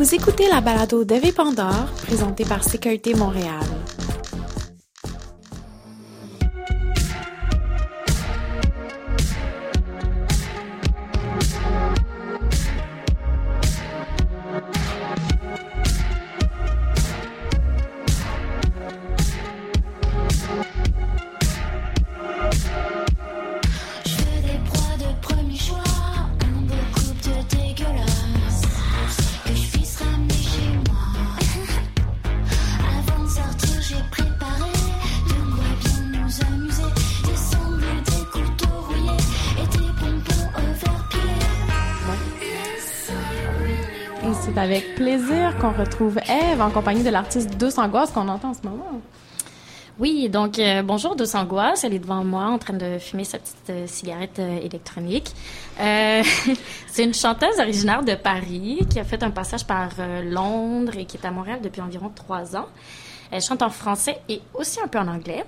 Vous écoutez la balado d'Eve Pandore, présentée par Sécurité Montréal. Avec plaisir qu'on retrouve Eve en compagnie de l'artiste Deux Angoisses qu'on entend en ce moment. Oui, donc euh, bonjour Dos Angoisses, elle est devant moi en train de fumer sa petite euh, cigarette euh, électronique. C'est une chanteuse originaire de Paris qui a fait un passage par Londres et qui est à Montréal depuis environ trois ans. Elle chante en français et aussi un peu en anglais.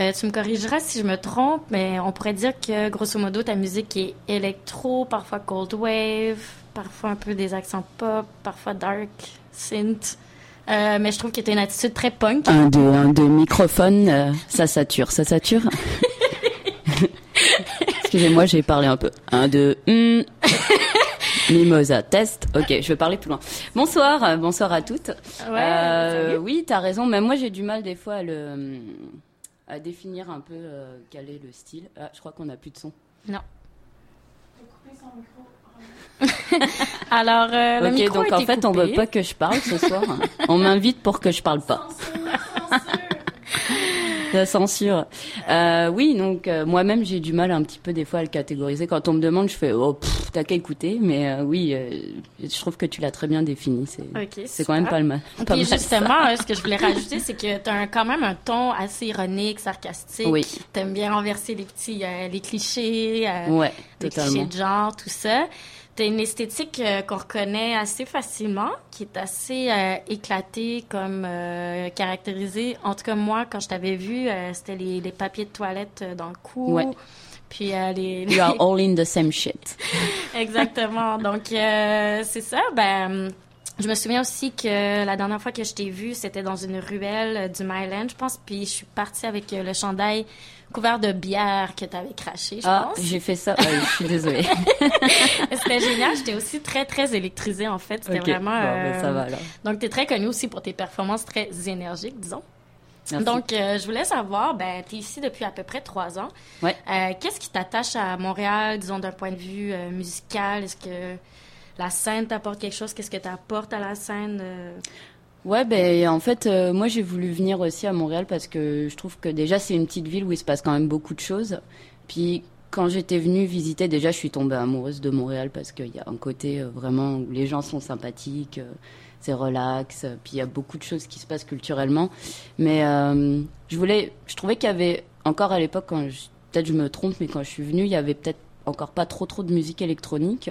Euh, tu me corrigeras si je me trompe, mais on pourrait dire que grosso modo ta musique est électro, parfois cold wave, parfois un peu des accents pop, parfois dark, synth. Euh, mais je trouve que tu as une attitude très punk. Un, deux, un, deux, microphone, euh, ça sature, ça sature. Excusez-moi, j'ai parlé un peu. Un, deux, hum. Mimosa, test. Ok, je vais parler plus loin. Bonsoir, bonsoir à toutes. Ouais, Euh, oui, t'as raison, mais moi j'ai du mal des fois à le à définir un peu euh, quel est le style. Ah, je crois qu'on a plus de son. Non. Alors, euh, le ok, micro donc a en fait, on coupé. veut pas que je parle ce soir. on m'invite pour que je parle pas. La censure. Euh, oui, donc euh, moi-même j'ai du mal un petit peu des fois à le catégoriser. Quand on me demande, je fais oh t'as qu'à écouter. Mais euh, oui, euh, je trouve que tu l'as très bien défini. C'est c'est quand même pas le mal. Pas Puis mal, ça. justement, euh, ce que je voulais rajouter, c'est que tu as quand même un ton assez ironique, sarcastique. Oui. T'aimes bien renverser les petits, euh, les clichés, euh, Ouais, les totalement. clichés de genre, tout ça. T'as une esthétique euh, qu'on reconnaît assez facilement, qui est assez euh, éclatée comme euh, caractérisée. En tout cas, moi, quand je t'avais vu, c'était les, les papiers de toilette dans le cou. Ouais. Puis euh, les, You are all in the same shit. Exactement. Donc, c'est ça. Ben, je me souviens aussi que la dernière fois que je t'ai vu, c'était dans une ruelle euh, du Myland, je pense. Puis, je suis partie avec euh, le chandail couvert de bière que tu avais craché, je Ah, pense. j'ai fait ça. Ouais, je suis désolée. C'était génial. J'étais aussi très, très électrisée, en fait. C'était Ok, vraiment... bon, ben, ça euh, va alors. Donc, tu es très connue aussi pour tes performances très énergiques, disons. Merci. Donc, euh, je voulais savoir, ben, tu es ici depuis à peu près trois ans. Ouais. Euh, Qu'est-ce qui t'attache à Montréal, disons, d'un point de vue euh, musical? Est-ce que la scène t'apporte quelque chose? Qu'est-ce que tu à la scène? euh? Ouais, ben en fait, euh, moi j'ai voulu venir aussi à Montréal parce que je trouve que déjà c'est une petite ville où il se passe quand même beaucoup de choses. Puis quand j'étais venue visiter, déjà je suis tombée amoureuse de Montréal parce qu'il y a un côté euh, vraiment où les gens sont sympathiques, euh, c'est relax, puis il y a beaucoup de choses qui se passent culturellement. Mais je voulais, je trouvais qu'il y avait encore à l'époque, peut-être je me trompe, mais quand je suis venue, il y avait peut-être encore pas trop trop de musique électronique.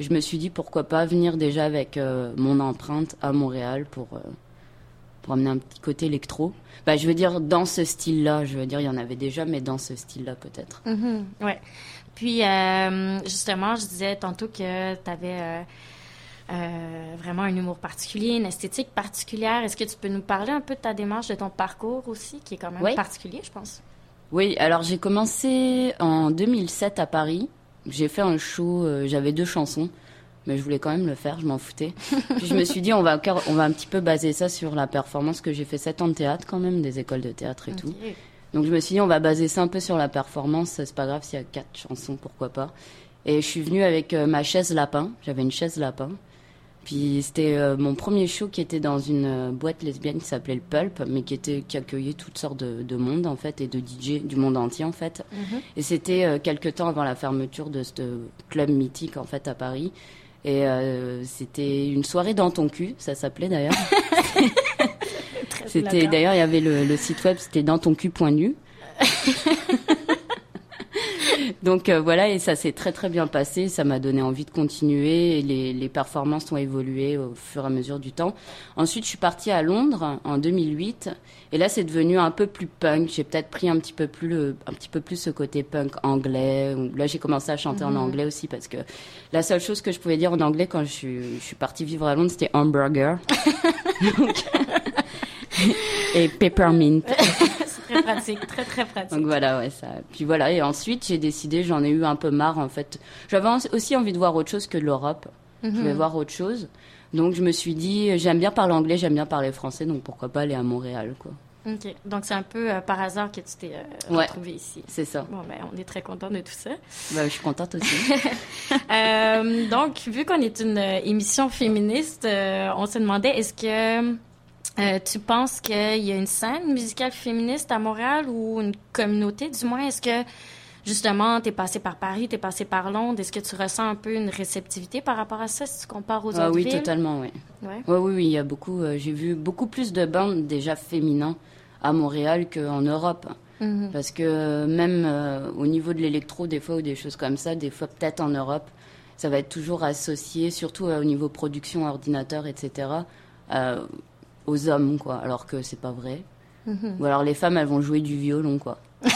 Je me suis dit pourquoi pas venir déjà avec euh, mon empreinte à Montréal pour, euh, pour amener un petit côté électro. Bah, je veux dire, dans ce style-là, je veux dire, il y en avait déjà, mais dans ce style-là peut-être. Ouais. Puis, euh, justement, je disais tantôt que tu avais vraiment un humour particulier, une esthétique particulière. Est-ce que tu peux nous parler un peu de ta démarche, de ton parcours aussi, qui est quand même Oui. particulier, je pense? Oui, alors j'ai commencé en 2007 à Paris. J'ai fait un show, euh, j'avais deux chansons, mais je voulais quand même le faire, je m'en foutais. Puis je me suis dit, on va, on va un petit peu baser ça sur la performance que j'ai fait 7 ans de théâtre quand même, des écoles de théâtre et tout. Donc je me suis dit, on va baser ça un peu sur la performance. C'est pas grave s'il y a quatre chansons, pourquoi pas. Et je suis venue avec euh, ma chaise lapin. J'avais une chaise lapin. Puis c'était euh, mon premier show qui était dans une euh, boîte lesbienne qui s'appelait le Pulp, mais qui était qui accueillait toutes sortes de, de monde en fait et de DJ du monde entier en fait. Et c'était euh, quelques temps avant la fermeture de ce club mythique en fait à Paris. Et euh, c'était une soirée dans ton cul, ça s'appelait d'ailleurs. C'était d'ailleurs il y avait le, le site web, c'était dans ton cul.nu. Donc euh, voilà, et ça s'est très très bien passé. Ça m'a donné envie de continuer. Et les, les performances ont évolué au fur et à mesure du temps. Ensuite, je suis partie à Londres en 2008, et là c'est devenu un peu plus punk. J'ai peut-être pris un petit peu plus le, un petit peu plus ce côté punk anglais. Là, j'ai commencé à chanter en anglais aussi parce que la seule chose que je pouvais dire en anglais quand je suis, je suis partie vivre à Londres, c'était hamburger. Donc- et peppermint. Très pratique, très très pratique. Donc voilà, ouais, ça. Puis voilà, et ensuite j'ai décidé, j'en ai eu un peu marre en fait. J'avais aussi envie de voir autre chose que l'Europe. Je voulais voir autre chose. Donc je me suis dit, j'aime bien parler anglais, j'aime bien parler français, donc pourquoi pas aller à Montréal, quoi. OK. Donc, c'est un peu euh, par hasard que tu t'es euh, Ouais. retrouvé ici. C'est ça. Bon, ben, on est très content de tout ça. Bah, je suis contente aussi. Euh, donc, vu qu'on est une euh, émission féministe, on se demandait est-ce que euh, tu penses qu'il y a une scène musicale féministe à Montréal ou une communauté, du moins? Est-ce que justement, t'es passé par Paris, t'es passé par Londres? Est-ce que tu ressens un peu une réceptivité par rapport à ça si tu compares aux ah autres oui, villes? totalement, oui. Ouais. Ouais, oui, oui, il y a beaucoup. euh, j'ai vu beaucoup plus de bandes déjà féminins à Montréal qu'en Europe. Mhm. Parce que euh, même euh, au niveau de l'électro, des fois, ou des choses comme ça, des fois peut-être en Europe, ça va être toujours associé, surtout au niveau production, ordinateur, etc., euh, aux hommes, quoi. Alors que c'est pas vrai. Mhm. Ou alors les femmes, elles vont jouer du violon, quoi.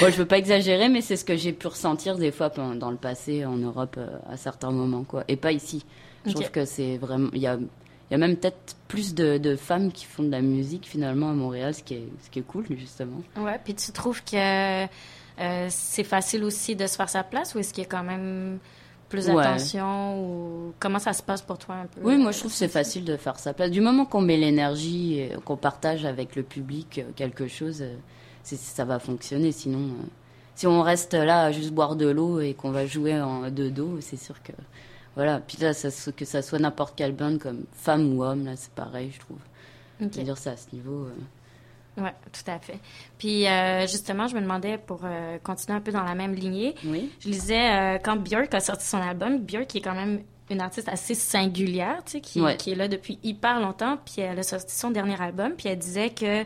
Bon, je veux pas exagérer, mais c'est ce que j'ai pu ressentir des fois dans le passé en Europe euh, à certains moments, quoi. Et pas ici. Je trouve que c'est vraiment. Il y a, y a même peut-être plus de, de femmes qui font de la musique finalement à Montréal, ce qui est, ce qui est cool, justement. Ouais, puis tu trouves que euh, c'est facile aussi de se faire sa place ou est-ce qu'il y a quand même plus Ouais. d'attention ou comment ça se passe pour toi un peu? Oui, moi je trouve que c'est facile de faire sa place. Du moment qu'on met l'énergie, et qu'on partage avec le public euh, quelque chose, euh, ça va fonctionner. Sinon, euh, si on reste là à juste boire de l'eau et qu'on va jouer en de dos, c'est sûr que voilà. Puis là, ça, que ça soit n'importe quelle bande comme femme ou homme, là, c'est pareil, je trouve. Ok. C'est-à-dire ça à ce niveau. euh, Oui, tout à fait. Puis euh, justement, je me demandais pour euh, continuer un peu dans la même lignée, Oui. je lisais euh, quand Björk a sorti son album, Björk est quand même une artiste assez singulière, tu sais, qui, Ouais. qui est là depuis hyper longtemps, puis elle a sorti son dernier album, puis elle disait que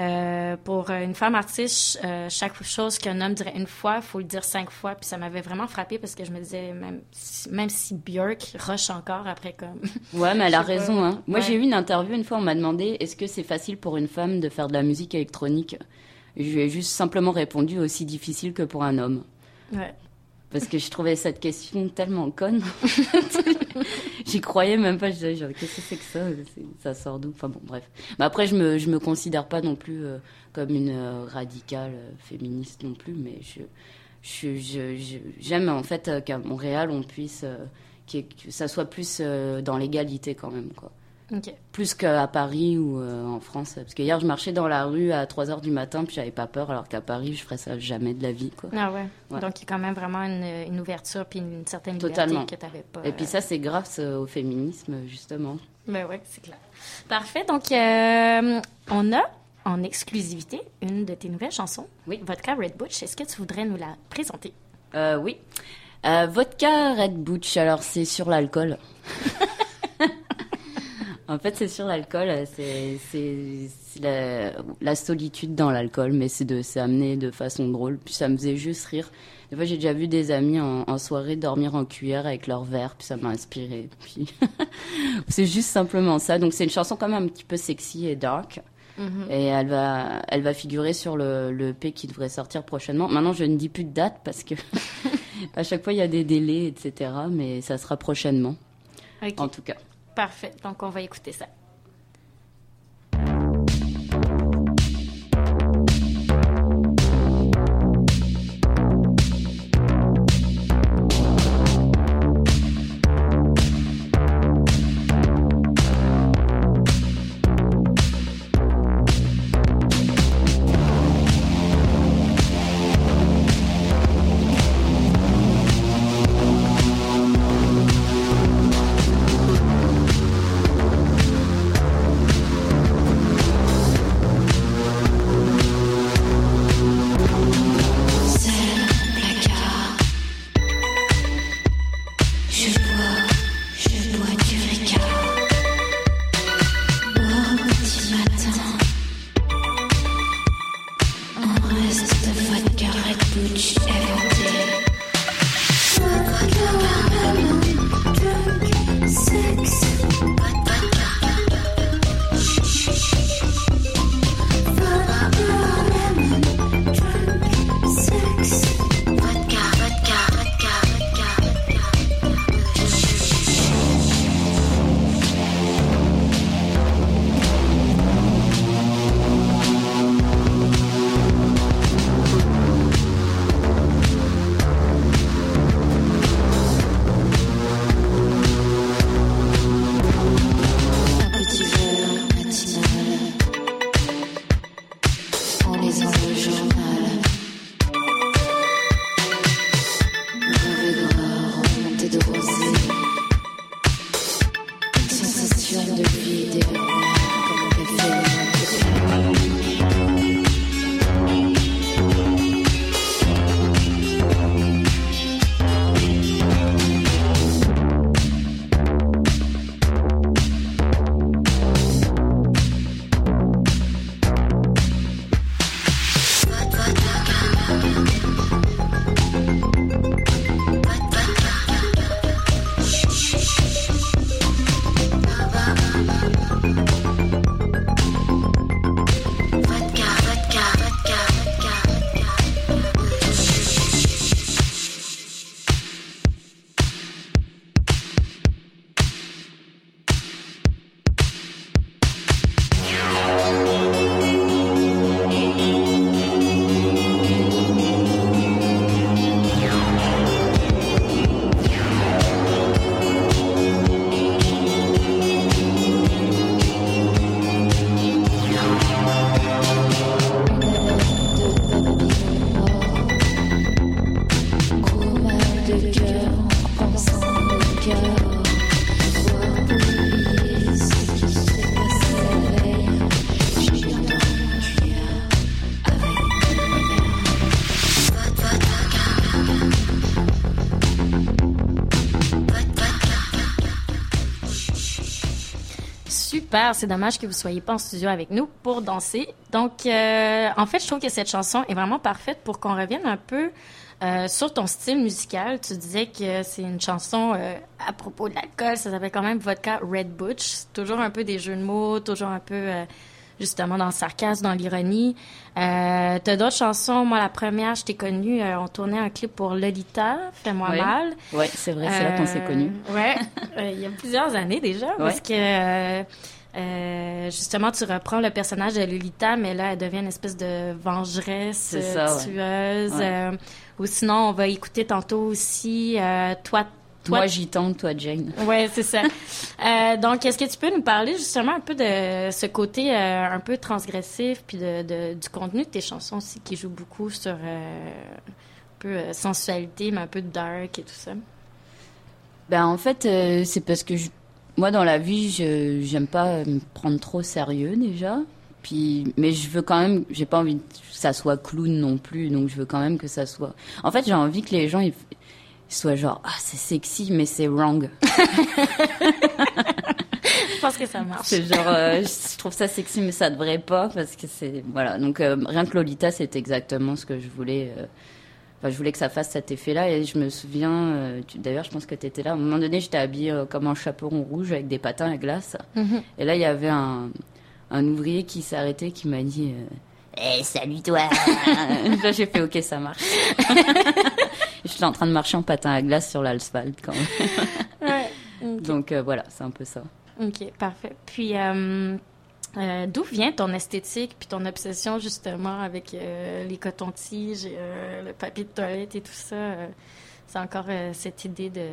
euh, pour une femme artiste, euh, chaque chose qu'un homme dirait une fois, il faut le dire cinq fois, puis ça m'avait vraiment frappé parce que je me disais, même si, même si Björk rush encore après comme... Ouais, mais elle a raison. Hein. Moi, Ouais. j'ai eu une interview une fois, on m'a demandé est-ce que c'est facile pour une femme de faire de la musique électronique? Je lui ai juste simplement répondu aussi difficile que pour un homme. Ouais. Parce que je trouvais cette question tellement conne. J'y croyais même pas. Je disais, qu'est-ce que c'est que ça Ça sort d'où? Enfin bon, bref. Mais après, je me, je me considère pas non plus euh, comme une euh, radicale euh, féministe non plus. Mais je, je, je- je- j'aime en fait qu'à Montréal, on puisse. que ça soit plus dans l'égalité quand même, quoi. Plus qu'à Paris ou euh, en France. Parce que hier, je marchais dans la rue à 3 heures du matin, puis j'avais pas peur, alors qu'à Paris, je ferais ça jamais de la vie, quoi. Ah ouais. Ouais. Donc, il y a quand même vraiment une, une ouverture puis une certaine liberté Totalement. que tu n'avais pas. Et puis ça, c'est grâce euh, au féminisme, justement. Ben ouais, c'est clair. Parfait. Donc, euh, on a en exclusivité une de tes nouvelles chansons. Oui. Vodka Red Butch. Est-ce que tu voudrais nous la présenter? Euh, oui. Euh, vodka Red Butch, alors c'est sur l'alcool. en fait, c'est sur l'alcool. euh, C'est la, la solitude dans l'alcool, mais c'est amené de façon drôle. Puis ça me faisait juste rire. Des fois, j'ai déjà vu des amis en, en soirée dormir en cuillère avec leur verre, puis ça m'a inspiré. Puis c'est juste simplement ça. Donc c'est une chanson quand même un petit peu sexy et dark. Et elle va, elle va figurer sur le, le EP qui devrait sortir prochainement. Maintenant, je ne dis plus de date parce que à chaque fois il y a des délais, etc. Mais ça sera prochainement, en tout cas. Parfait. Donc, on va écouter ça. Super, c'est dommage que vous soyez pas en studio avec nous pour danser. Donc, euh, en fait, je trouve que cette chanson est vraiment parfaite pour qu'on revienne un peu euh, sur ton style musical. Tu disais que c'est une chanson euh, à propos de l'alcool, ça s'appelle quand même Vodka Red Butch. Toujours un peu des jeux de mots, toujours un peu justement dans le sarcasme, dans l'ironie. Euh, T'as d'autres chansons? Moi, la première, je t'ai connue, euh, on tournait un clip pour Lolita, Fais-moi mal. Ouais, c'est vrai, c'est là qu'on s'est connus. Euh, il y a plusieurs années déjà, parce que euh, justement, tu reprends le personnage de Lolita, mais là, elle devient une espèce de vengeresse, ça, ouais. tueuse. Ouais. euh, ou sinon, on va écouter tantôt aussi euh, Toi, toi Moi, j'y toi, Jane. Ouais, c'est ça. Euh, donc, est-ce que tu peux nous parler justement un peu de ce côté un peu transgressif, puis de, de- du contenu de tes chansons aussi, qui joue beaucoup sur un peu sensualité, mais un peu dark et tout ça? Ben, en fait, c'est parce que je- moi, dans la vie, je j'aime pas me prendre trop sérieux déjà. Puis, mais je veux quand même, j'ai pas envie que ça soit clown non plus, donc je veux quand même que ça soit. En fait, j'ai envie que les gens ils, ils soient genre ah c'est sexy, mais c'est wrong. Je pense que ça marche. C'est genre euh, je trouve ça sexy, mais ça devrait pas parce que c'est voilà. Donc euh, rien que Lolita, c'est exactement ce que je voulais. euh, Enfin, je voulais que ça fasse cet effet-là et je me souviens, euh, d'ailleurs, je pense que tu étais là. À un moment donné, j'étais habillée euh, comme un chaperon rouge avec des patins à glace. Mhm. Et là, il y avait un, un ouvrier qui s'est arrêté, qui m'a dit euh, Eh, salut toi Là, j'ai fait Ok, ça marche. J'étais en train de marcher en patin à glace sur l'asphalte quand même. Ouais. Donc euh, voilà, c'est un peu ça. Ok, parfait. Puis, euh, euh, d'où vient ton esthétique puis ton obsession justement avec euh, les cotons-tiges, et, euh, le papier de toilette et tout ça? c'est encore cette idée de,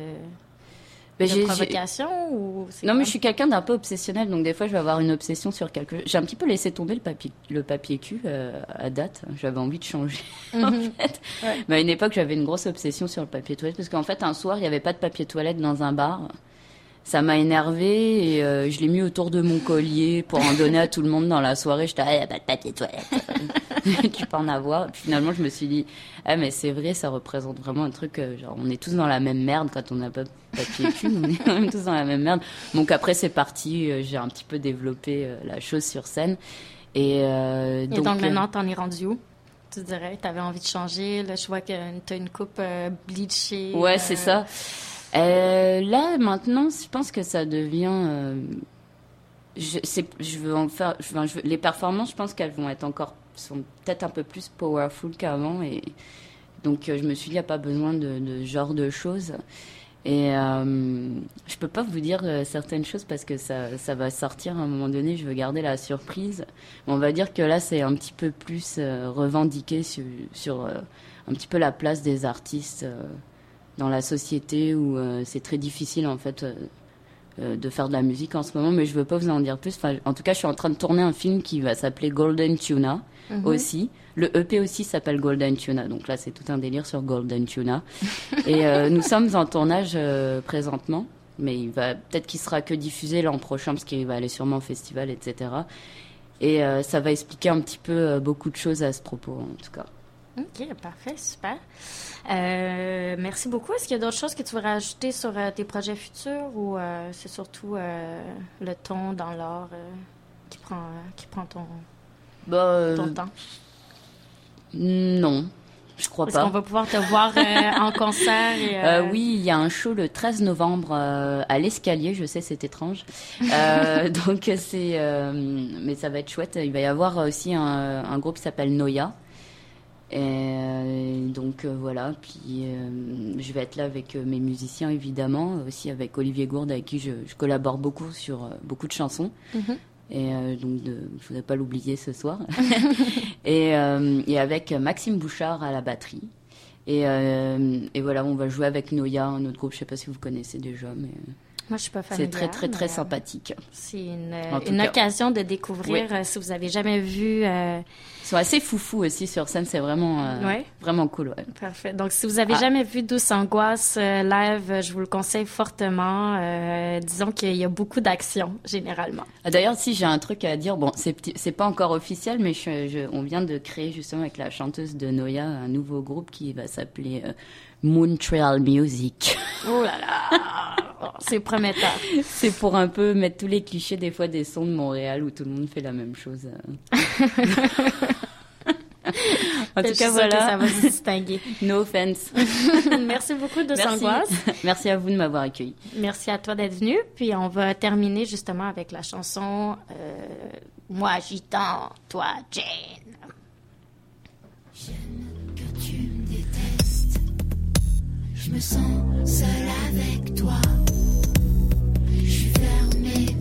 Ben, de provocation ou Non, mais je suis quelqu'un d'un peu obsessionnel, donc des fois je vais avoir une obsession sur quelque chose. J'ai un petit peu laissé tomber le papier, le papier cul à date. J'avais envie de changer. en Mhm. fait. Ouais. Mais à une époque, j'avais une grosse obsession sur le papier toilette parce qu'en fait, un soir, il n'y avait pas de papier toilette dans un bar. Ça m'a énervé et euh, je l'ai mis autour de mon collier pour en donner à tout le monde dans la soirée. J'étais, ah, il n'y a pas de papier toilette. tu peux en avoir. Puis finalement, je me suis dit, ah, mais c'est vrai, ça représente vraiment un truc, euh, genre, on est tous dans la même merde quand on n'a pas de papier cul. on est quand même tous dans la même merde. Donc après, c'est parti. euh, j'ai un petit peu développé la chose sur scène. Et, Et donc, maintenant, t'en es rendu où? tu dirais? Tu avais envie de changer. Là, je vois que tu as une coupe bleachée. Ouais, c'est ça. Euh, là, maintenant, je pense que ça devient. euh, je, veux enfin, les performances, je pense qu'elles vont être encore. sont peut-être un peu plus powerful qu'avant. Et donc, euh, je me suis dit, il n'y a pas besoin de, de genre de choses. Et euh, je peux pas vous dire certaines choses parce que ça, ça va sortir à un moment donné. Je veux garder la surprise. On va dire que là, c'est un petit peu plus revendiqué sur, un petit peu la place des artistes dans la société où euh, c'est très difficile en fait euh, euh, de faire de la musique en ce moment. Mais je veux pas vous en dire plus. Enfin, en tout cas, je suis en train de tourner un film qui va s'appeler Golden Tuna Mhm. aussi. Le EP aussi s'appelle Golden Tuna. Donc là, c'est tout un délire sur Golden Tuna. Et euh, nous sommes en tournage euh, présentement. Mais il va peut-être qu'il sera que diffusé l'an prochain parce qu'il va aller sûrement au festival, etc. Et euh, ça va expliquer un petit peu beaucoup de choses à ce propos, en tout cas. OK, parfait, super. Euh, merci beaucoup. Est-ce qu'il y a d'autres choses que tu veux rajouter sur euh, tes projets futurs ou euh, c'est surtout le ton dans l'art qui prend, qui prend ton, Bah, ton temps? non, je crois Est-ce pas. qu'on va pouvoir te voir euh, en concert? Et, Euh, oui, il y a un show le 13 novembre à l'escalier. Je sais, c'est étrange. Donc c'est, mais ça va être chouette. Il va y avoir aussi un, un groupe qui s'appelle Noya. Et euh, donc euh, voilà. Puis euh, je vais être là avec mes musiciens évidemment, aussi avec Olivier Gourde avec qui je, je collabore beaucoup sur beaucoup de chansons. Mhm. Et euh, donc, de, je voudrais pas l'oublier ce soir. et, euh, et avec Maxime Bouchard à la batterie. Et, euh, et voilà, on va jouer avec Noya, un autre groupe, je sais pas si vous connaissez déjà, mais Moi, je suis pas c'est familière. très très très mais, euh, sympathique. C'est une, une cas. occasion de découvrir Oui. euh, si vous avez jamais vu. euh, Ils sont assez foufous aussi sur scène, c'est vraiment euh, Ouais. vraiment cool. Ouais. Parfait. Donc, si vous avez Ah. jamais vu Douce Angoisse live, je vous le conseille fortement. Disons qu'il y a beaucoup d'action, généralement. Ah, D'ailleurs, si j'ai un truc à dire, bon, c'est c'est pas encore officiel, mais je, je- on vient de créer justement avec la chanteuse de Noya un nouveau groupe qui va s'appeler Moon Trail Music. Oh là là! Oh, C'est prometteur. c'est pour un peu mettre tous les clichés des fois des sons de Montréal où tout le monde fait la même chose. en tout suis cas, sûre que ça voilà. va se distinguer. No offense. Merci beaucoup, Douce Merci. Angoisse. Merci à vous de m'avoir accueilli. Merci à toi d'être venu. Puis on va terminer justement avec la chanson euh, Moi gitan, toi Jane. que je me sens seule avec toi. Je suis fermée.